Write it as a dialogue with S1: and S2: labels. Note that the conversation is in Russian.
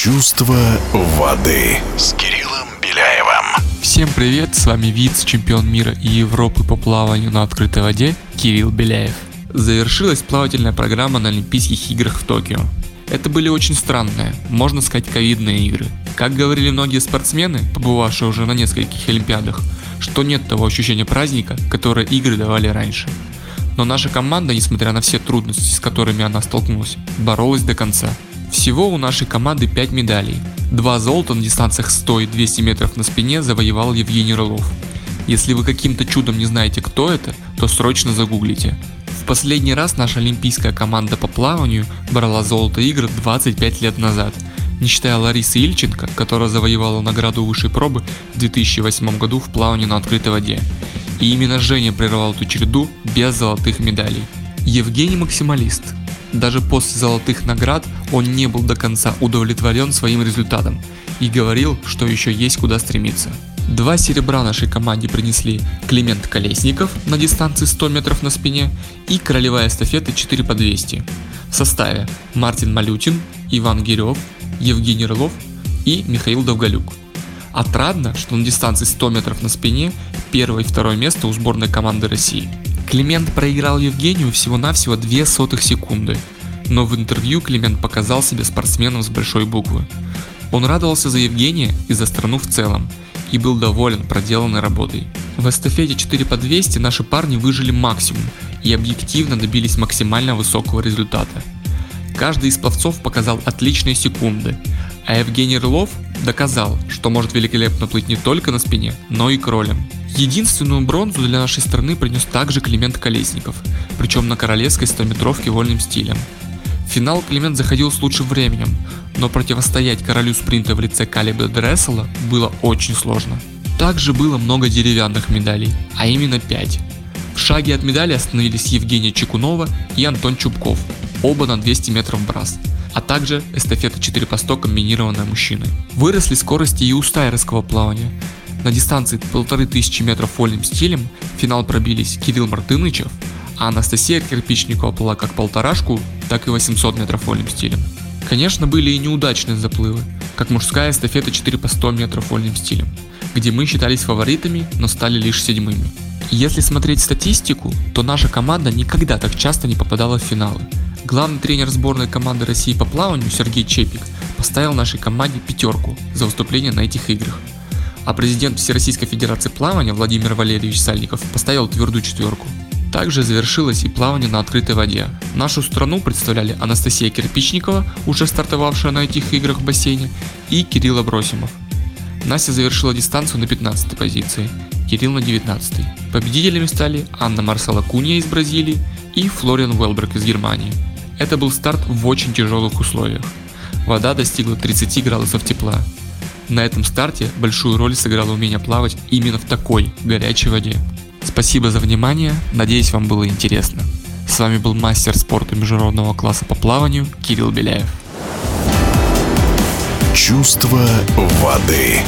S1: Чувство воды с Кириллом Беляевым.
S2: Всем привет, с вами вице-чемпион мира и Европы по плаванию на открытой воде Кирилл Беляев. Завершилась плавательная программа на Олимпийских играх в Токио. Это были очень странные, можно сказать, ковидные игры. Как говорили многие спортсмены, побывавшие уже на нескольких Олимпиадах, что нет того ощущения праздника, которое игры давали раньше. Но наша команда, несмотря на все трудности, с которыми она столкнулась, боролась до конца. Всего у нашей команды 5 медалей. Два золота на дистанциях 100 и 200 метров на спине завоевал Евгений Рылов. Если вы каким-то чудом не знаете, кто это, то срочно загуглите. В последний раз наша олимпийская команда по плаванию брала золото игр 25 лет назад, не считая Ларисы Ильченко, которая завоевала награду высшей пробы в 2008 году в плавании на открытой воде. И именно Женя прервал эту череду без золотых медалей. Евгений максималист. Даже после золотых наград он не был до конца удовлетворен своим результатом и говорил, что еще есть куда стремиться. Два серебра нашей команде принесли Климент Колесников на дистанции 100 метров на спине и королевая эстафеты 4 по 200. В составе Мартин Малютин, Иван Гирев, Евгений Рылов и Михаил Довголюк. Отрадно, что на дистанции 100 метров на спине первое и второе место у сборной команды России. Климент проиграл Евгению всего-навсего 2 сотых секунды, но в интервью Климент показал себя спортсменом с большой буквы. Он радовался за Евгения и за страну в целом, и был доволен проделанной работой. В эстафете 4 по 200 наши парни выжили максимум и объективно добились максимально высокого результата. Каждый из пловцов показал отличные секунды, а Евгений Рылов доказал, что может великолепно плыть не только на спине, но и кролем. Единственную бронзу для нашей страны принес также Климент Колесников, причем на королевской 100-метровке вольным стилем. В финал Климент заходил с лучшим временем, но противостоять королю спринта в лице Калиба Дрессела было очень сложно. Также было много деревянных медалей, а именно 5. В шаге от медали остановились Евгения Чекунова и Антон Чубков, оба на 200 метров брас, а также эстафета 4 по 100 комбинированная мужчиной. Выросли скорости и у стайерского плавания. На дистанции 1500 метров вольным стилем в финал пробились Кирилл Мартынычев, а Анастасия Кирпичникова плыла как полторашку, так и 800 метров вольным стилем. Конечно, были и неудачные заплывы, как мужская эстафета 4 по 100 метров вольным стилем, где мы считались фаворитами, но стали лишь седьмыми. Если смотреть статистику, то наша команда никогда так часто не попадала в финалы. Главный тренер сборной команды России по плаванию Сергей Чепик поставил нашей команде пятерку за выступление на этих играх – а президент Всероссийской Федерации плавания Владимир Валерьевич Сальников поставил твердую четверку. Также завершилось и плавание на открытой воде. Нашу страну представляли Анастасия Кирпичникова, уже стартовавшая на этих играх в бассейне, и Кирилл Абросимов. Настя завершила дистанцию на 15 позиции, Кирилл на 19. Победителями стали Анна Марсела Кунья из Бразилии и Флориан Уэлберг из Германии. Это был старт в очень тяжелых условиях. Вода достигла 30 градусов тепла, на этом старте большую роль сыграло умение плавать именно в такой горячей воде. Спасибо за внимание, надеюсь вам было интересно. С вами был мастер спорта международного класса по плаванию Кирилл Беляев.
S1: Чувство воды.